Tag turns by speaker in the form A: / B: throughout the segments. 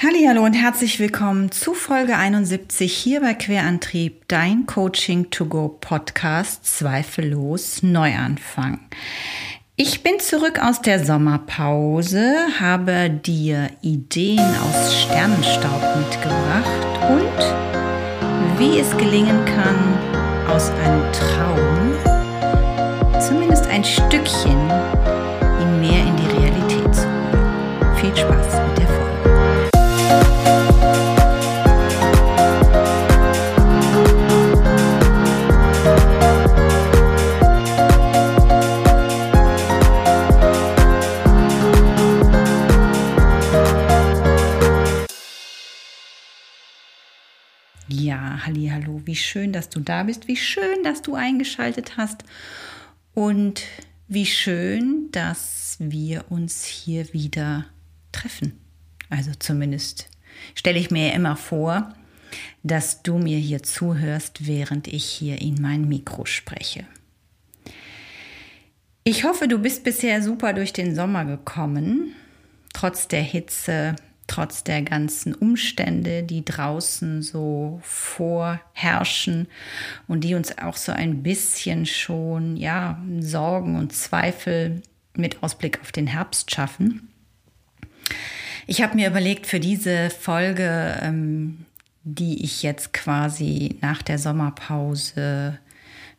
A: Hallo und herzlich willkommen zu Folge 71 hier bei Querantrieb, dein Coaching to Go Podcast Zweifellos Neuanfang. Ich bin zurück aus der Sommerpause, habe dir Ideen aus Sternenstaub mitgebracht und wie es gelingen kann, aus einem Traum zumindest ein Stückchen mehr in die Realität zu holen. Viel Spaß mit Ja, halli, hallo, wie schön, dass du da bist, wie schön, dass du eingeschaltet hast und wie schön, dass wir uns hier wieder treffen. Also zumindest stelle ich mir immer vor, dass du mir hier zuhörst, während ich hier in mein Mikro spreche. Ich hoffe, du bist bisher super durch den Sommer gekommen, trotz der Hitze, trotz der ganzen Umstände, die draußen so vorherrschen und die uns auch so ein bisschen schon, ja, Sorgen und Zweifel mit Ausblick auf den Herbst schaffen. Ich habe mir überlegt, für diese Folge, ähm, die ich jetzt quasi nach der Sommerpause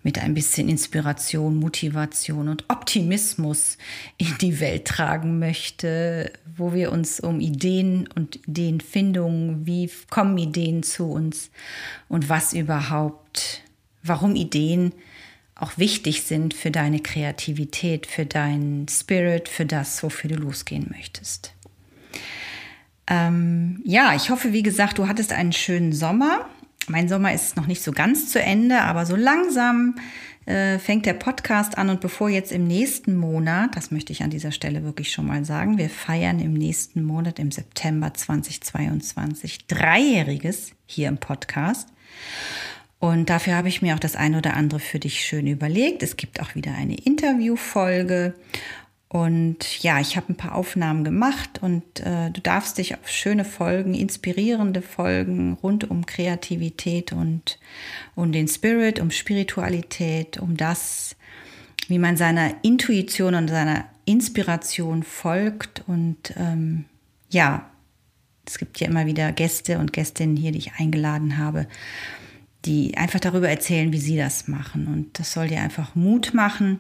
A: mit ein bisschen Inspiration, Motivation und Optimismus in die Welt tragen möchte, wo wir uns um Ideen und Ideenfindung, wie kommen Ideen zu uns und was überhaupt, warum Ideen auch wichtig sind für deine Kreativität, für deinen Spirit, für das, wofür du losgehen möchtest. Ähm, ja, ich hoffe, wie gesagt, du hattest einen schönen Sommer mein Sommer ist noch nicht so ganz zu Ende, aber so langsam äh, fängt der Podcast an und bevor jetzt im nächsten Monat, das möchte ich an dieser Stelle wirklich schon mal sagen, wir feiern im nächsten Monat, im September 2022, dreijähriges hier im Podcast. Und dafür habe ich mir auch das ein oder andere für dich schön überlegt. Es gibt auch wieder eine Interviewfolge und ja, ich habe ein paar Aufnahmen gemacht und äh, du darfst dich auf schöne Folgen, inspirierende Folgen rund um Kreativität und um den Spirit, um Spiritualität, um das, wie man seiner Intuition und seiner Inspiration folgt. Und ähm, ja, es gibt ja immer wieder Gäste und Gästinnen hier, die ich eingeladen habe, die einfach darüber erzählen, wie sie das machen. Und das soll dir einfach Mut machen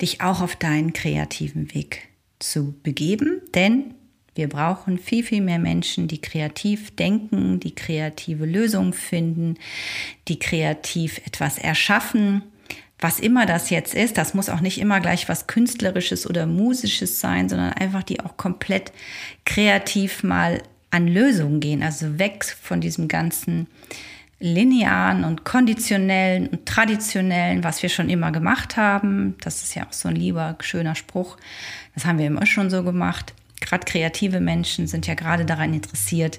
A: dich auch auf deinen kreativen Weg zu begeben, denn wir brauchen viel, viel mehr Menschen, die kreativ denken, die kreative Lösungen finden, die kreativ etwas erschaffen. Was immer das jetzt ist, das muss auch nicht immer gleich was Künstlerisches oder Musisches sein, sondern einfach die auch komplett kreativ mal an Lösungen gehen. Also weg von diesem ganzen linearen und konditionellen und traditionellen, was wir schon immer gemacht haben. Das ist ja auch so ein lieber, schöner Spruch. Das haben wir immer schon so gemacht. Gerade kreative Menschen sind ja gerade daran interessiert,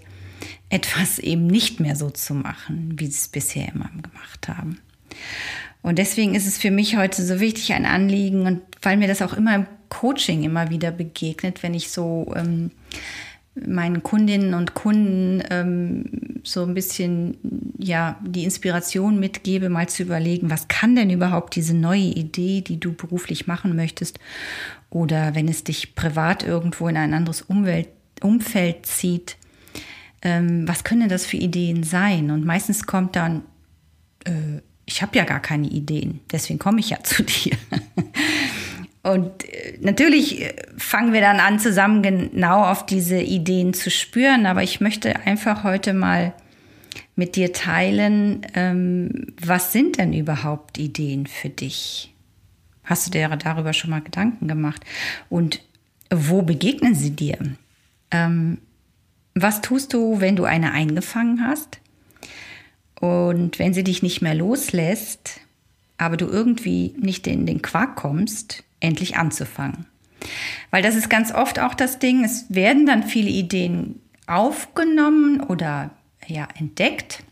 A: etwas eben nicht mehr so zu machen, wie sie es bisher immer gemacht haben. Und deswegen ist es für mich heute so wichtig, ein Anliegen, und weil mir das auch immer im Coaching immer wieder begegnet, wenn ich so ähm, meinen Kundinnen und Kunden ähm, so ein bisschen ja die Inspiration mitgebe, mal zu überlegen, was kann denn überhaupt diese neue Idee, die du beruflich machen möchtest, oder wenn es dich privat irgendwo in ein anderes Umwelt, Umfeld zieht, ähm, was können das für Ideen sein? Und meistens kommt dann, äh, ich habe ja gar keine Ideen, deswegen komme ich ja zu dir. Und äh, natürlich äh, fangen wir dann an, zusammen genau auf diese Ideen zu spüren. Aber ich möchte einfach heute mal mit dir teilen, ähm, was sind denn überhaupt Ideen für dich? Hast du dir darüber schon mal Gedanken gemacht? Und wo begegnen sie dir? Ähm, was tust du, wenn du eine eingefangen hast? Und wenn sie dich nicht mehr loslässt, aber du irgendwie nicht in den Quark kommst, endlich anzufangen. Weil das ist ganz oft auch das Ding, es werden dann viele Ideen aufgenommen oder ja entdeckt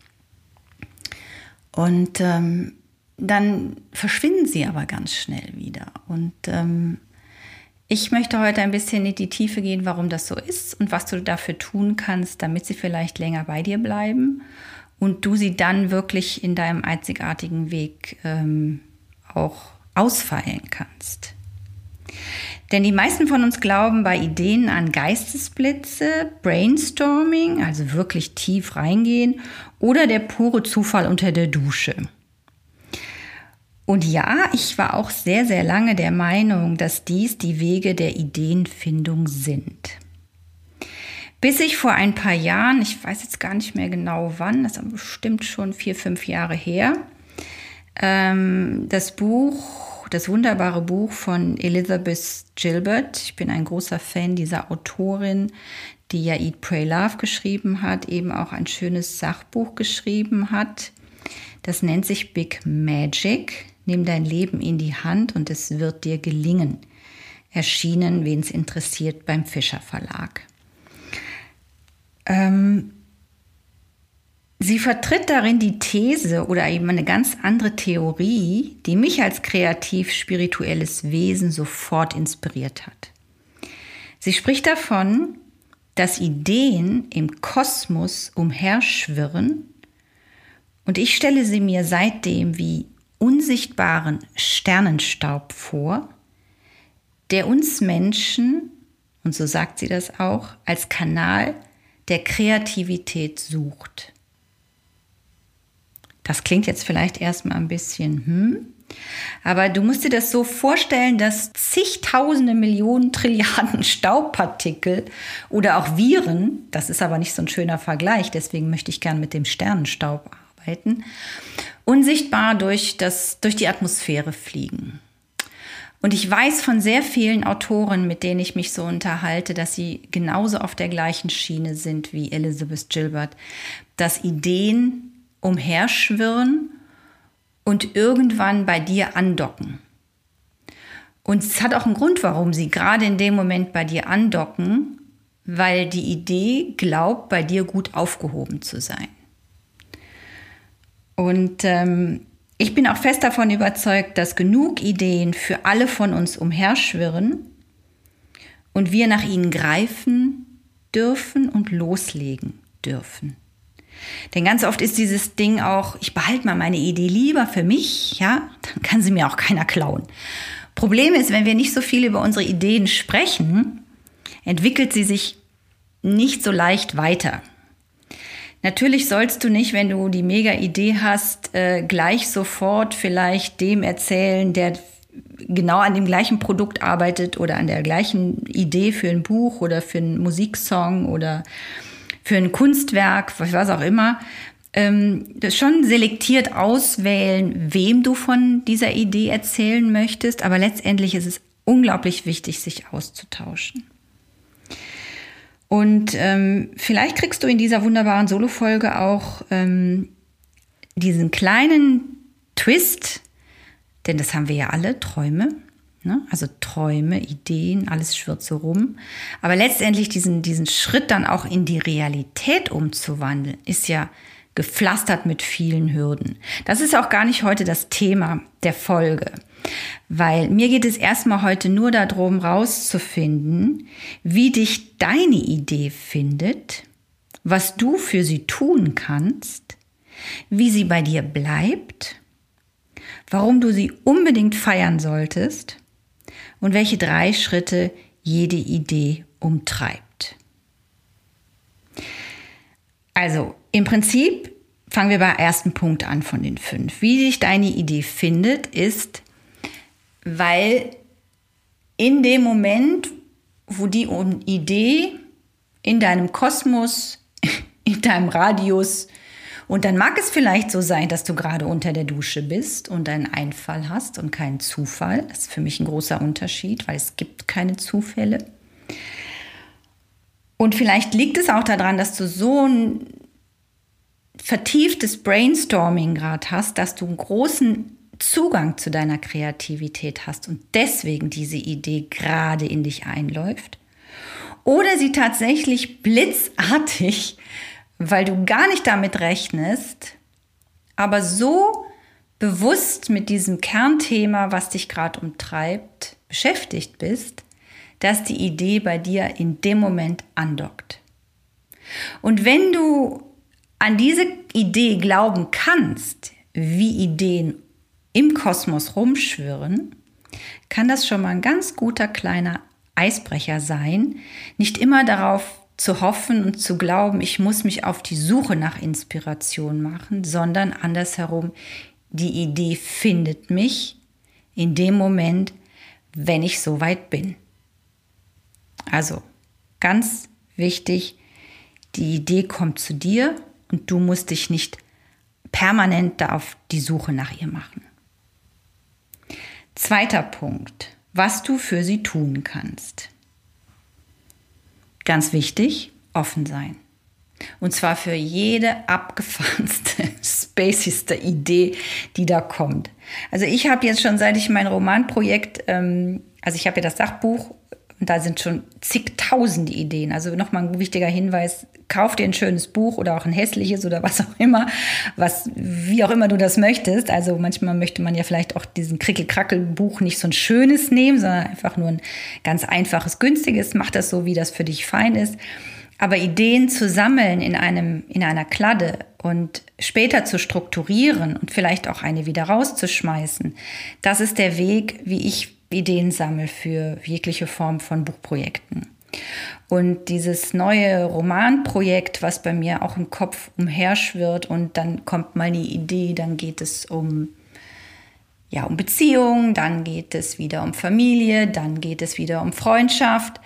A: und ähm, dann verschwinden sie aber ganz schnell wieder. Und ähm, Ich möchte heute ein bisschen in die Tiefe gehen, warum das so ist und was du dafür tun kannst, damit sie vielleicht länger bei dir bleiben und du sie dann wirklich in deinem einzigartigen Weg ähm, auch ausfeilen kannst. Denn die meisten von uns glauben bei Ideen an Geistesblitze, Brainstorming, also wirklich tief reingehen, oder der pure Zufall unter der Dusche. Und ja, ich war auch sehr, sehr lange der Meinung, dass dies die Wege der Ideenfindung sind. Bis ich vor ein paar Jahren, ich weiß jetzt gar nicht mehr genau wann, das ist bestimmt schon vier, fünf Jahre her, ähm, das Buch, das wunderbare Buch von Elizabeth Gilbert, ich bin ein großer Fan dieser Autorin, die ja Eat, Pray, Love geschrieben hat, eben auch ein schönes Sachbuch geschrieben hat. Das nennt sich Big Magic. Nimm dein Leben in die Hand und es wird dir gelingen. Erschienen, wen es interessiert, beim Fischer Verlag. Ähm, sie vertritt darin die These oder eben eine ganz andere Theorie, die mich als kreativ-spirituelles Wesen sofort inspiriert hat. Sie spricht davon, dass Ideen im Kosmos umherschwirren und ich stelle sie mir seitdem wie unsichtbaren Sternenstaub vor, der uns Menschen, und so sagt sie das auch, als Kanal der Kreativität sucht. Das klingt jetzt vielleicht erstmal ein bisschen, hm, aber du musst dir das so vorstellen, dass zigtausende Millionen Trilliarden Staubpartikel oder auch Viren, das ist aber nicht so ein schöner Vergleich, deswegen möchte ich gern mit dem Sternenstaub arbeiten, unsichtbar durch, das, durch die Atmosphäre fliegen. Und ich weiß von sehr vielen Autoren, mit denen ich mich so unterhalte, dass sie genauso auf der gleichen Schiene sind wie Elizabeth Gilbert, dass Ideen umherschwirren und irgendwann bei dir andocken. Und es hat auch einen Grund, warum sie gerade in dem Moment bei dir andocken, weil die Idee glaubt, bei dir gut aufgehoben zu sein. Und ähm, ich bin auch fest davon überzeugt, dass genug Ideen für alle von uns umherschwirren und wir nach ihnen greifen dürfen und loslegen dürfen. Denn ganz oft ist dieses Ding auch, ich behalte mal meine Idee lieber für mich, ja, dann kann sie mir auch keiner klauen. Problem ist, wenn wir nicht so viel über unsere Ideen sprechen, entwickelt sie sich nicht so leicht weiter. Natürlich sollst du nicht, wenn du die mega Idee hast, äh, gleich sofort vielleicht dem erzählen, der genau an dem gleichen Produkt arbeitet oder an der gleichen Idee für ein Buch oder für einen Musiksong oder für ein Kunstwerk, was auch immer. Ähm, schon selektiert auswählen, wem du von dieser Idee erzählen möchtest, aber letztendlich ist es unglaublich wichtig, sich auszutauschen. Und ähm, vielleicht kriegst du in dieser wunderbaren Solo-Folge auch ähm, diesen kleinen Twist, denn das haben wir ja alle, Träume. Ne? Also Träume, Ideen, alles schwirrt so rum. Aber letztendlich diesen, diesen Schritt dann auch in die Realität umzuwandeln, ist ja gepflastert mit vielen Hürden. Das ist auch gar nicht heute das Thema der Folge. Weil mir geht es erstmal heute nur darum, rauszufinden, wie dich deine Idee findet, was du für sie tun kannst, wie sie bei dir bleibt, warum du sie unbedingt feiern solltest und welche drei Schritte jede Idee umtreibt. Also im Prinzip fangen wir beim ersten Punkt an von den fünf. Wie sich deine Idee findet, ist, weil in dem Moment, wo die Idee in deinem Kosmos, in deinem Radius, und dann mag es vielleicht so sein, dass du gerade unter der Dusche bist und einen Einfall hast und keinen Zufall. Das ist für mich ein großer Unterschied, weil es gibt keine Zufälle. Und vielleicht liegt es auch daran, dass du so ein vertieftes Brainstorming gerade hast, dass du einen großen Zugang zu deiner Kreativität hast und deswegen diese Idee gerade in dich einläuft. Oder sie tatsächlich blitzartig, weil du gar nicht damit rechnest, aber so bewusst mit diesem Kernthema, was dich gerade umtreibt, beschäftigt bist, dass die Idee bei dir in dem Moment andockt. Und wenn du an diese Idee glauben kannst, wie Ideen im Kosmos rumschwirren, kann das schon mal ein ganz guter kleiner Eisbrecher sein, nicht immer darauf zu hoffen und zu glauben, ich muss mich auf die Suche nach Inspiration machen, sondern andersherum, die Idee findet mich in dem Moment, wenn ich soweit bin. Also ganz wichtig, die Idee kommt zu dir und du musst dich nicht permanent da auf die Suche nach ihr machen. Zweiter Punkt, was du für sie tun kannst. Ganz wichtig, offen sein. Und zwar für jede abgefahrenste, spacigste Idee, die da kommt. Also ich habe jetzt schon, seit ich mein Romanprojekt, ähm, also ich habe ja das Sachbuch und da sind schon zigtausende Ideen. Also nochmal ein wichtiger Hinweis, kauf dir ein schönes Buch oder auch ein hässliches oder was auch immer, was, wie auch immer du das möchtest. Also manchmal möchte man ja vielleicht auch diesen Krickel-Krackel-Buch nicht so ein schönes nehmen, sondern einfach nur ein ganz einfaches, günstiges. Mach das so, wie das für dich fein ist. Aber Ideen zu sammeln in einem, in einer Kladde und später zu strukturieren und vielleicht auch eine wieder rauszuschmeißen, das ist der Weg, wie ich Ideen sammle für jegliche Form von Buchprojekten. Und dieses neue Romanprojekt, was bei mir auch im Kopf umherschwirrt und dann kommt mal eine Idee, dann geht es um ja, um Beziehung, dann geht es wieder um Familie, dann geht es wieder um Freundschaft.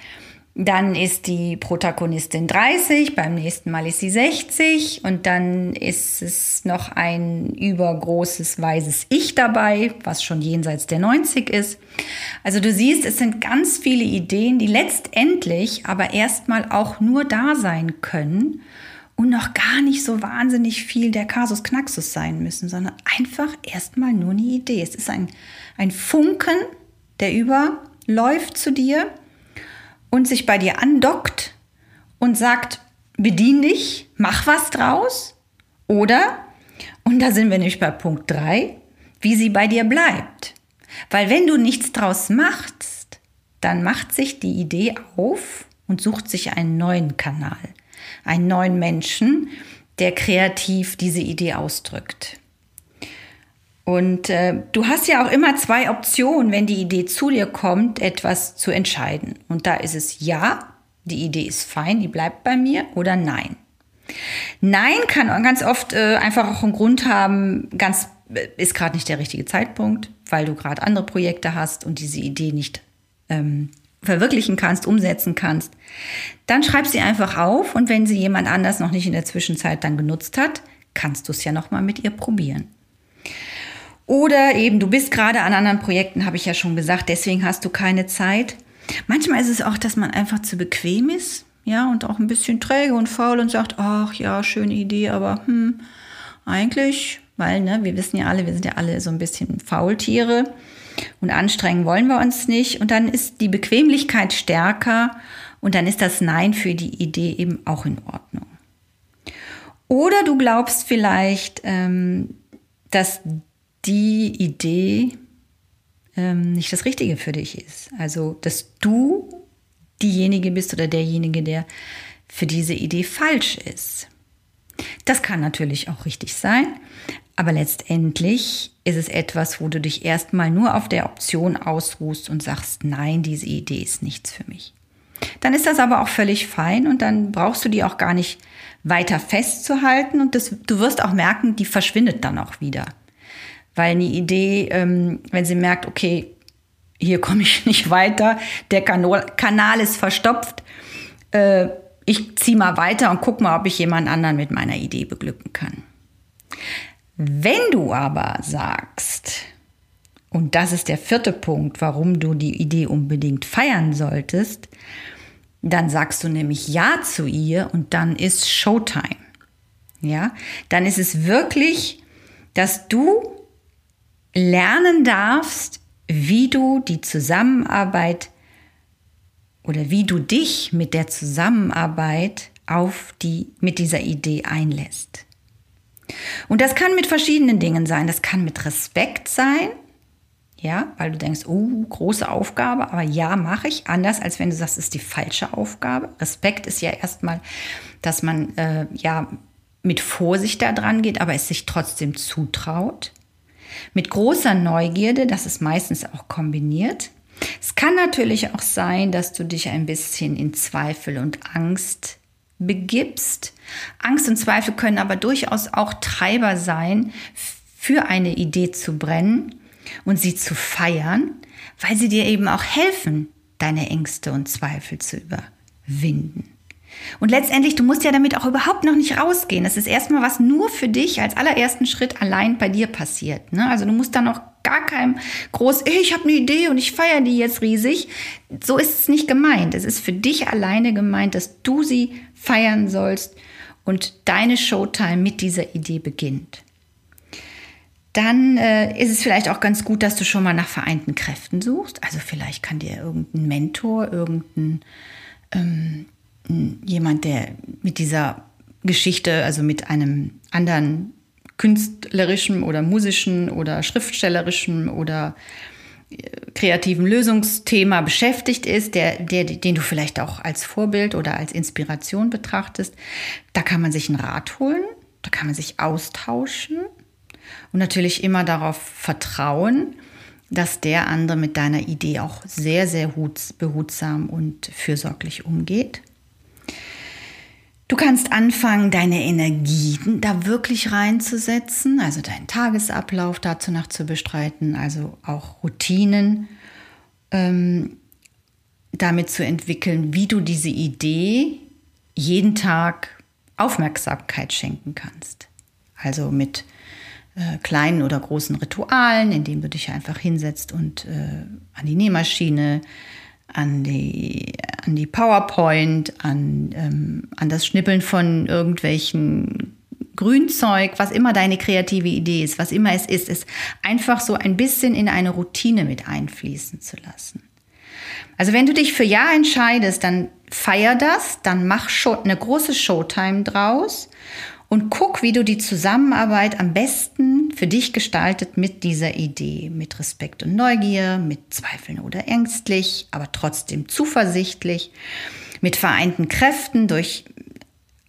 A: Dann ist die Protagonistin 30, beim nächsten Mal ist sie 60 und dann ist es noch ein übergroßes weißes Ich dabei, was schon jenseits der 90 ist. Also du siehst, es sind ganz viele Ideen, die letztendlich aber erstmal auch nur da sein können und noch gar nicht so wahnsinnig viel der Kasus Knaxus sein müssen, sondern einfach erstmal nur eine Idee. Es ist ein, ein Funken, der überläuft zu dir und sich bei dir andockt und sagt, bedien dich, mach was draus. Oder, und da sind wir nämlich bei Punkt 3, wie sie bei dir bleibt. Weil wenn du nichts draus machst, dann macht sich die Idee auf und sucht sich einen neuen Kanal, einen neuen Menschen, der kreativ diese Idee ausdrückt. Und äh, du hast ja auch immer zwei Optionen, wenn die Idee zu dir kommt, etwas zu entscheiden. Und da ist es ja, die Idee ist fein, die bleibt bei mir, oder nein. Nein kann ganz oft äh, einfach auch einen Grund haben, ganz äh, ist gerade nicht der richtige Zeitpunkt, weil du gerade andere Projekte hast und diese Idee nicht ähm, verwirklichen kannst, umsetzen kannst. Dann schreib sie einfach auf und wenn sie jemand anders noch nicht in der Zwischenzeit dann genutzt hat, kannst du es ja noch mal mit ihr probieren. Oder eben, du bist gerade an anderen Projekten, habe ich ja schon gesagt, deswegen hast du keine Zeit. Manchmal ist es auch, dass man einfach zu bequem ist, ja, und auch ein bisschen träge und faul und sagt, ach ja, schöne Idee, aber hm, eigentlich, weil, ne, wir wissen ja alle, wir sind ja alle so ein bisschen Faultiere und anstrengen wollen wir uns nicht. Und dann ist die Bequemlichkeit stärker und dann ist das Nein für die Idee eben auch in Ordnung. Oder du glaubst vielleicht, ähm, dass die Idee ähm, nicht das Richtige für dich ist. Also, dass du diejenige bist oder derjenige, der für diese Idee falsch ist. Das kann natürlich auch richtig sein, aber letztendlich ist es etwas, wo du dich erstmal nur auf der Option ausruhst und sagst, nein, diese Idee ist nichts für mich. Dann ist das aber auch völlig fein und dann brauchst du die auch gar nicht weiter festzuhalten und das, du wirst auch merken, die verschwindet dann auch wieder. Weil eine Idee, ähm, wenn sie merkt, okay, hier komme ich nicht weiter, der Kanal, Kanal ist verstopft, äh, ich ziehe mal weiter und gucke mal, ob ich jemand anderen mit meiner Idee beglücken kann. Wenn du aber sagst, und das ist der vierte Punkt, warum du die Idee unbedingt feiern solltest, dann sagst du nämlich Ja zu ihr und dann ist Showtime. Ja, dann ist es wirklich, dass du lernen darfst, wie du die Zusammenarbeit oder wie du dich mit der Zusammenarbeit auf die, mit dieser Idee einlässt. Und das kann mit verschiedenen Dingen sein. Das kann mit Respekt sein. Ja, weil du denkst, oh, große Aufgabe, aber ja, mache ich. Anders als wenn du sagst, es ist die falsche Aufgabe. Respekt ist ja erstmal, dass man äh, ja mit Vorsicht da dran geht, aber es sich trotzdem zutraut. Mit großer Neugierde, das ist meistens auch kombiniert. Es kann natürlich auch sein, dass du dich ein bisschen in Zweifel und Angst begibst. Angst und Zweifel können aber durchaus auch Treiber sein, für eine Idee zu brennen und sie zu feiern, weil sie dir eben auch helfen, deine Ängste und Zweifel zu überwinden. Und letztendlich, du musst ja damit auch überhaupt noch nicht rausgehen. Das ist erstmal was nur für dich als allerersten Schritt allein bei dir passiert. Ne? Also du musst da noch gar keinem groß, ich habe eine Idee und ich feiere die jetzt riesig. So ist es nicht gemeint. Es ist für dich alleine gemeint, dass du sie feiern sollst und deine Showtime mit dieser Idee beginnt dann äh, ist es vielleicht auch ganz gut, dass du schon mal nach vereinten Kräften suchst. Also vielleicht kann dir irgendein Mentor, irgendein ähm, jemand, der mit dieser Geschichte, also mit einem anderen künstlerischen oder musischen oder schriftstellerischen oder äh, kreativen Lösungsthema beschäftigt ist, der, der, den du vielleicht auch als Vorbild oder als Inspiration betrachtest. Da kann man sich einen Rat holen, da kann man sich austauschen und natürlich immer darauf vertrauen, dass der andere mit deiner Idee auch sehr, sehr behutsam und fürsorglich umgeht. Du kannst anfangen, deine Energien da wirklich reinzusetzen, also deinen Tagesablauf dazu nach zu bestreiten, also auch Routinen ähm, damit zu entwickeln, wie du diese Idee jeden Tag Aufmerksamkeit schenken kannst. Also mit äh, kleinen oder großen Ritualen, indem du dich einfach hinsetzt und äh, an die Nähmaschine, an die, an die PowerPoint, an, ähm, an das Schnippeln von irgendwelchen Grünzeug, was immer deine kreative Idee ist, was immer es ist, ist einfach so ein bisschen in eine Routine mit einfließen zu lassen. Also wenn du dich für Ja entscheidest, dann feier das, dann mach eine große Showtime draus und guck, wie du die Zusammenarbeit am besten für dich gestaltet mit dieser Idee, mit Respekt und Neugier, mit Zweifeln oder ängstlich, aber trotzdem zuversichtlich, mit vereinten Kräften durch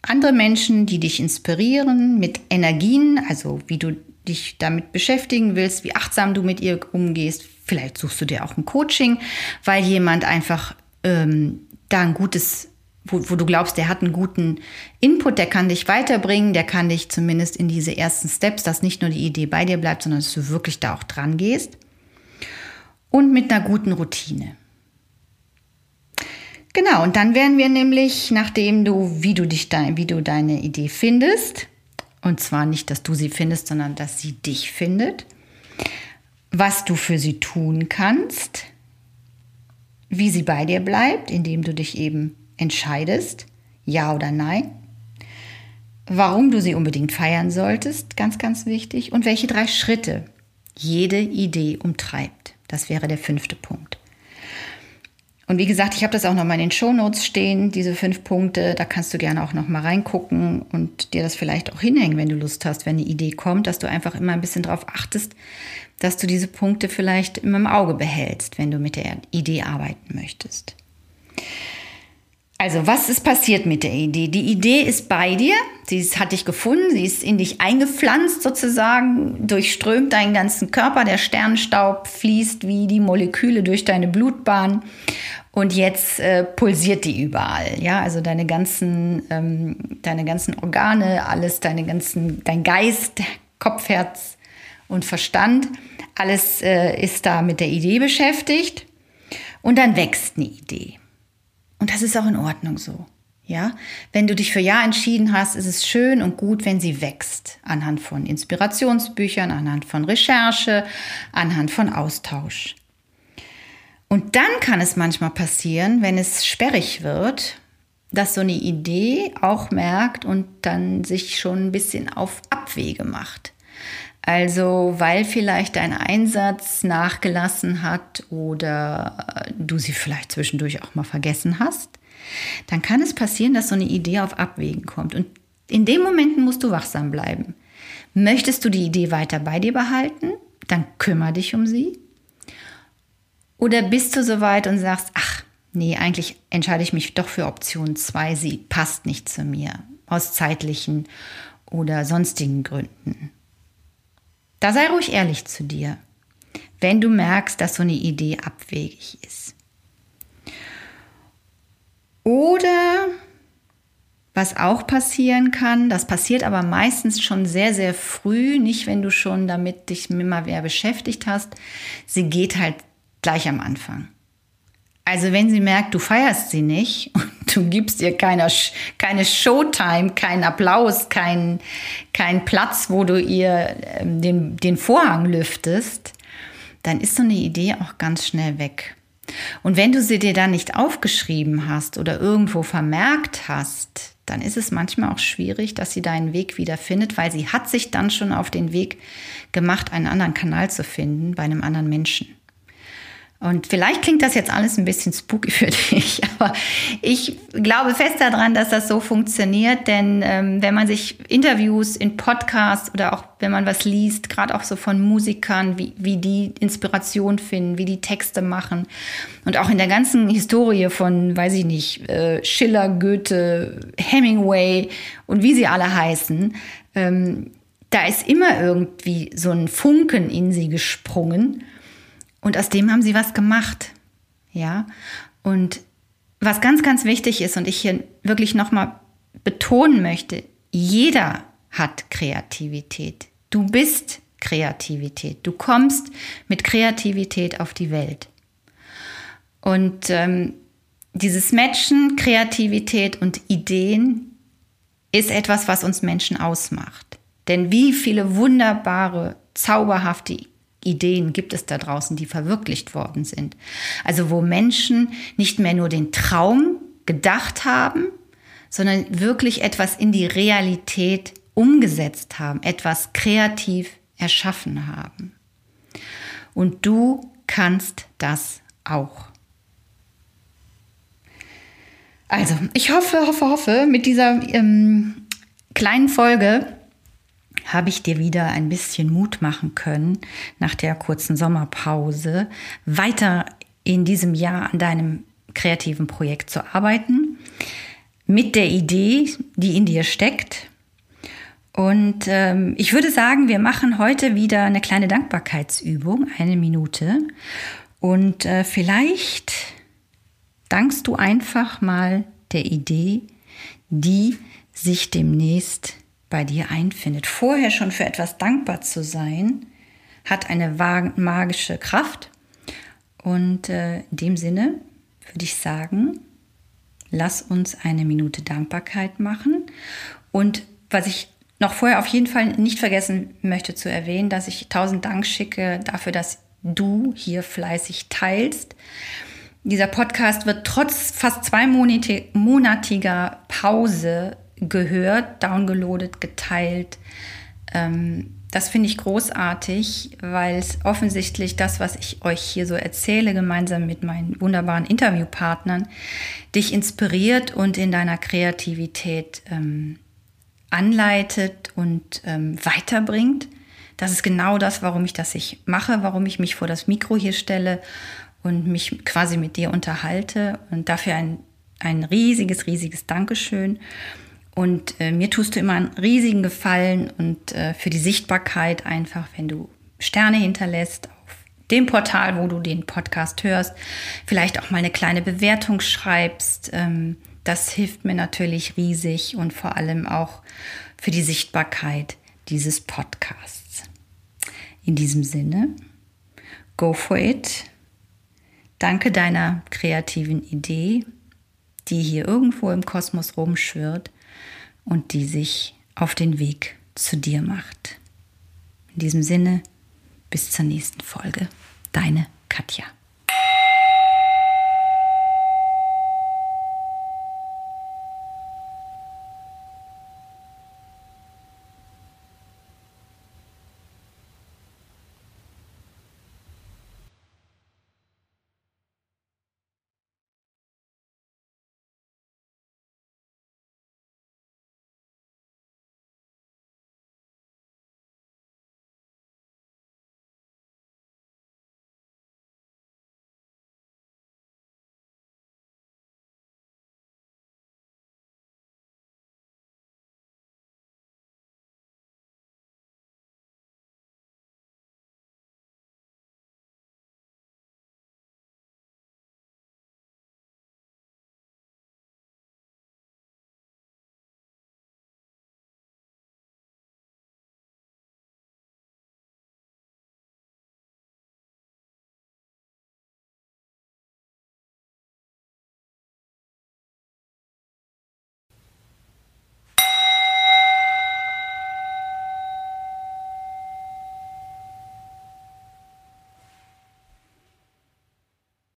A: andere Menschen, die dich inspirieren, mit Energien, also wie du dich damit beschäftigen willst, wie achtsam du mit ihr umgehst. Vielleicht suchst du dir auch ein Coaching, weil jemand einfach ähm, da ein gutes wo, wo du glaubst, der hat einen guten Input, der kann dich weiterbringen, der kann dich zumindest in diese ersten Steps, dass nicht nur die Idee bei dir bleibt, sondern dass du wirklich da auch dran gehst. Und mit einer guten Routine. Genau, und dann werden wir nämlich, nachdem du, wie du dich dein, wie du deine Idee findest, und zwar nicht, dass du sie findest, sondern dass sie dich findet, was du für sie tun kannst, wie sie bei dir bleibt, indem du dich eben entscheidest, ja oder nein, warum du sie unbedingt feiern solltest, ganz, ganz wichtig, und welche drei Schritte jede Idee umtreibt. Das wäre der fünfte Punkt. Und wie gesagt, ich habe das auch noch mal in den Shownotes stehen, diese fünf Punkte. Da kannst du gerne auch noch mal reingucken und dir das vielleicht auch hinhängen, wenn du Lust hast, wenn eine Idee kommt, dass du einfach immer ein bisschen darauf achtest, dass du diese Punkte vielleicht immer im Auge behältst, wenn du mit der Idee arbeiten möchtest. Also, was ist passiert mit der Idee? Die Idee ist bei dir, sie ist, hat dich gefunden, sie ist in dich eingepflanzt sozusagen, durchströmt deinen ganzen Körper, der Sternstaub fließt wie die Moleküle durch deine Blutbahn und jetzt äh, pulsiert die überall. Ja, also deine ganzen, ähm, deine ganzen Organe, alles, deine ganzen, dein Geist, Kopf, Herz und Verstand, alles äh, ist da mit der Idee beschäftigt und dann wächst eine Idee. Und das ist auch in Ordnung so. Ja, wenn du dich für Ja entschieden hast, ist es schön und gut, wenn sie wächst. Anhand von Inspirationsbüchern, anhand von Recherche, anhand von Austausch. Und dann kann es manchmal passieren, wenn es sperrig wird, dass so eine Idee auch merkt und dann sich schon ein bisschen auf Abwege macht. Also weil vielleicht dein Einsatz nachgelassen hat oder du sie vielleicht zwischendurch auch mal vergessen hast, dann kann es passieren, dass so eine Idee auf Abwägen kommt. Und in den Momenten musst du wachsam bleiben. Möchtest du die Idee weiter bei dir behalten, dann kümmere dich um sie. Oder bist du soweit und sagst, ach, nee, eigentlich entscheide ich mich doch für Option 2, sie passt nicht zu mir, aus zeitlichen oder sonstigen Gründen. Da sei ruhig ehrlich zu dir, wenn du merkst, dass so eine Idee abwegig ist. Oder was auch passieren kann, das passiert aber meistens schon sehr, sehr früh, nicht wenn du schon damit dich immer mehr beschäftigt hast, sie geht halt gleich am Anfang. Also wenn sie merkt, du feierst sie nicht und du gibst ihr keine, keine Showtime, keinen Applaus, keinen kein Platz, wo du ihr ähm, den, den Vorhang lüftest, dann ist so eine Idee auch ganz schnell weg. Und wenn du sie dir dann nicht aufgeschrieben hast oder irgendwo vermerkt hast, dann ist es manchmal auch schwierig, dass sie deinen Weg wieder findet, weil sie hat sich dann schon auf den Weg gemacht, einen anderen Kanal zu finden bei einem anderen Menschen. Und vielleicht klingt das jetzt alles ein bisschen spooky für dich, aber ich glaube fest daran, dass das so funktioniert, denn ähm, wenn man sich Interviews in Podcasts oder auch wenn man was liest, gerade auch so von Musikern, wie, wie die Inspiration finden, wie die Texte machen und auch in der ganzen Historie von, weiß ich nicht, äh, Schiller, Goethe, Hemingway und wie sie alle heißen, ähm, da ist immer irgendwie so ein Funken in sie gesprungen und aus dem haben sie was gemacht. Ja. Und was ganz, ganz wichtig ist und ich hier wirklich nochmal betonen möchte, jeder hat Kreativität. Du bist Kreativität. Du kommst mit Kreativität auf die Welt. Und ähm, dieses Matchen, Kreativität und Ideen ist etwas, was uns Menschen ausmacht. Denn wie viele wunderbare, zauberhafte Ideen gibt es da draußen, die verwirklicht worden sind. Also wo Menschen nicht mehr nur den Traum gedacht haben, sondern wirklich etwas in die Realität umgesetzt haben, etwas kreativ erschaffen haben. Und du kannst das auch. Also, ich hoffe, hoffe, hoffe, mit dieser ähm, kleinen Folge habe ich dir wieder ein bisschen Mut machen können, nach der kurzen Sommerpause weiter in diesem Jahr an deinem kreativen Projekt zu arbeiten, mit der Idee, die in dir steckt. Und ähm, ich würde sagen, wir machen heute wieder eine kleine Dankbarkeitsübung, eine Minute. Und äh, vielleicht dankst du einfach mal der Idee, die sich demnächst bei dir einfindet. Vorher schon für etwas dankbar zu sein, hat eine magische Kraft. Und äh, in dem Sinne würde ich sagen, lass uns eine Minute Dankbarkeit machen. Und was ich noch vorher auf jeden Fall nicht vergessen möchte zu erwähnen, dass ich tausend Dank schicke dafür, dass du hier fleißig teilst. Dieser Podcast wird trotz fast zweimonatiger Pause gehört, downgeloadet, geteilt. Ähm, das finde ich großartig, weil es offensichtlich das, was ich euch hier so erzähle, gemeinsam mit meinen wunderbaren Interviewpartnern, dich inspiriert und in deiner Kreativität ähm, anleitet und ähm, weiterbringt. Das ist genau das, warum ich das ich mache, warum ich mich vor das Mikro hier stelle und mich quasi mit dir unterhalte. Und dafür ein, ein riesiges, riesiges Dankeschön. Und äh, mir tust du immer einen riesigen Gefallen und äh, für die Sichtbarkeit einfach, wenn du Sterne hinterlässt auf dem Portal, wo du den Podcast hörst, vielleicht auch mal eine kleine Bewertung schreibst. Ähm, das hilft mir natürlich riesig und vor allem auch für die Sichtbarkeit dieses Podcasts. In diesem Sinne, go for it. Danke deiner kreativen Idee, die hier irgendwo im Kosmos rumschwirrt und die sich auf den Weg zu dir macht. In diesem Sinne, bis zur nächsten Folge. Deine Katja.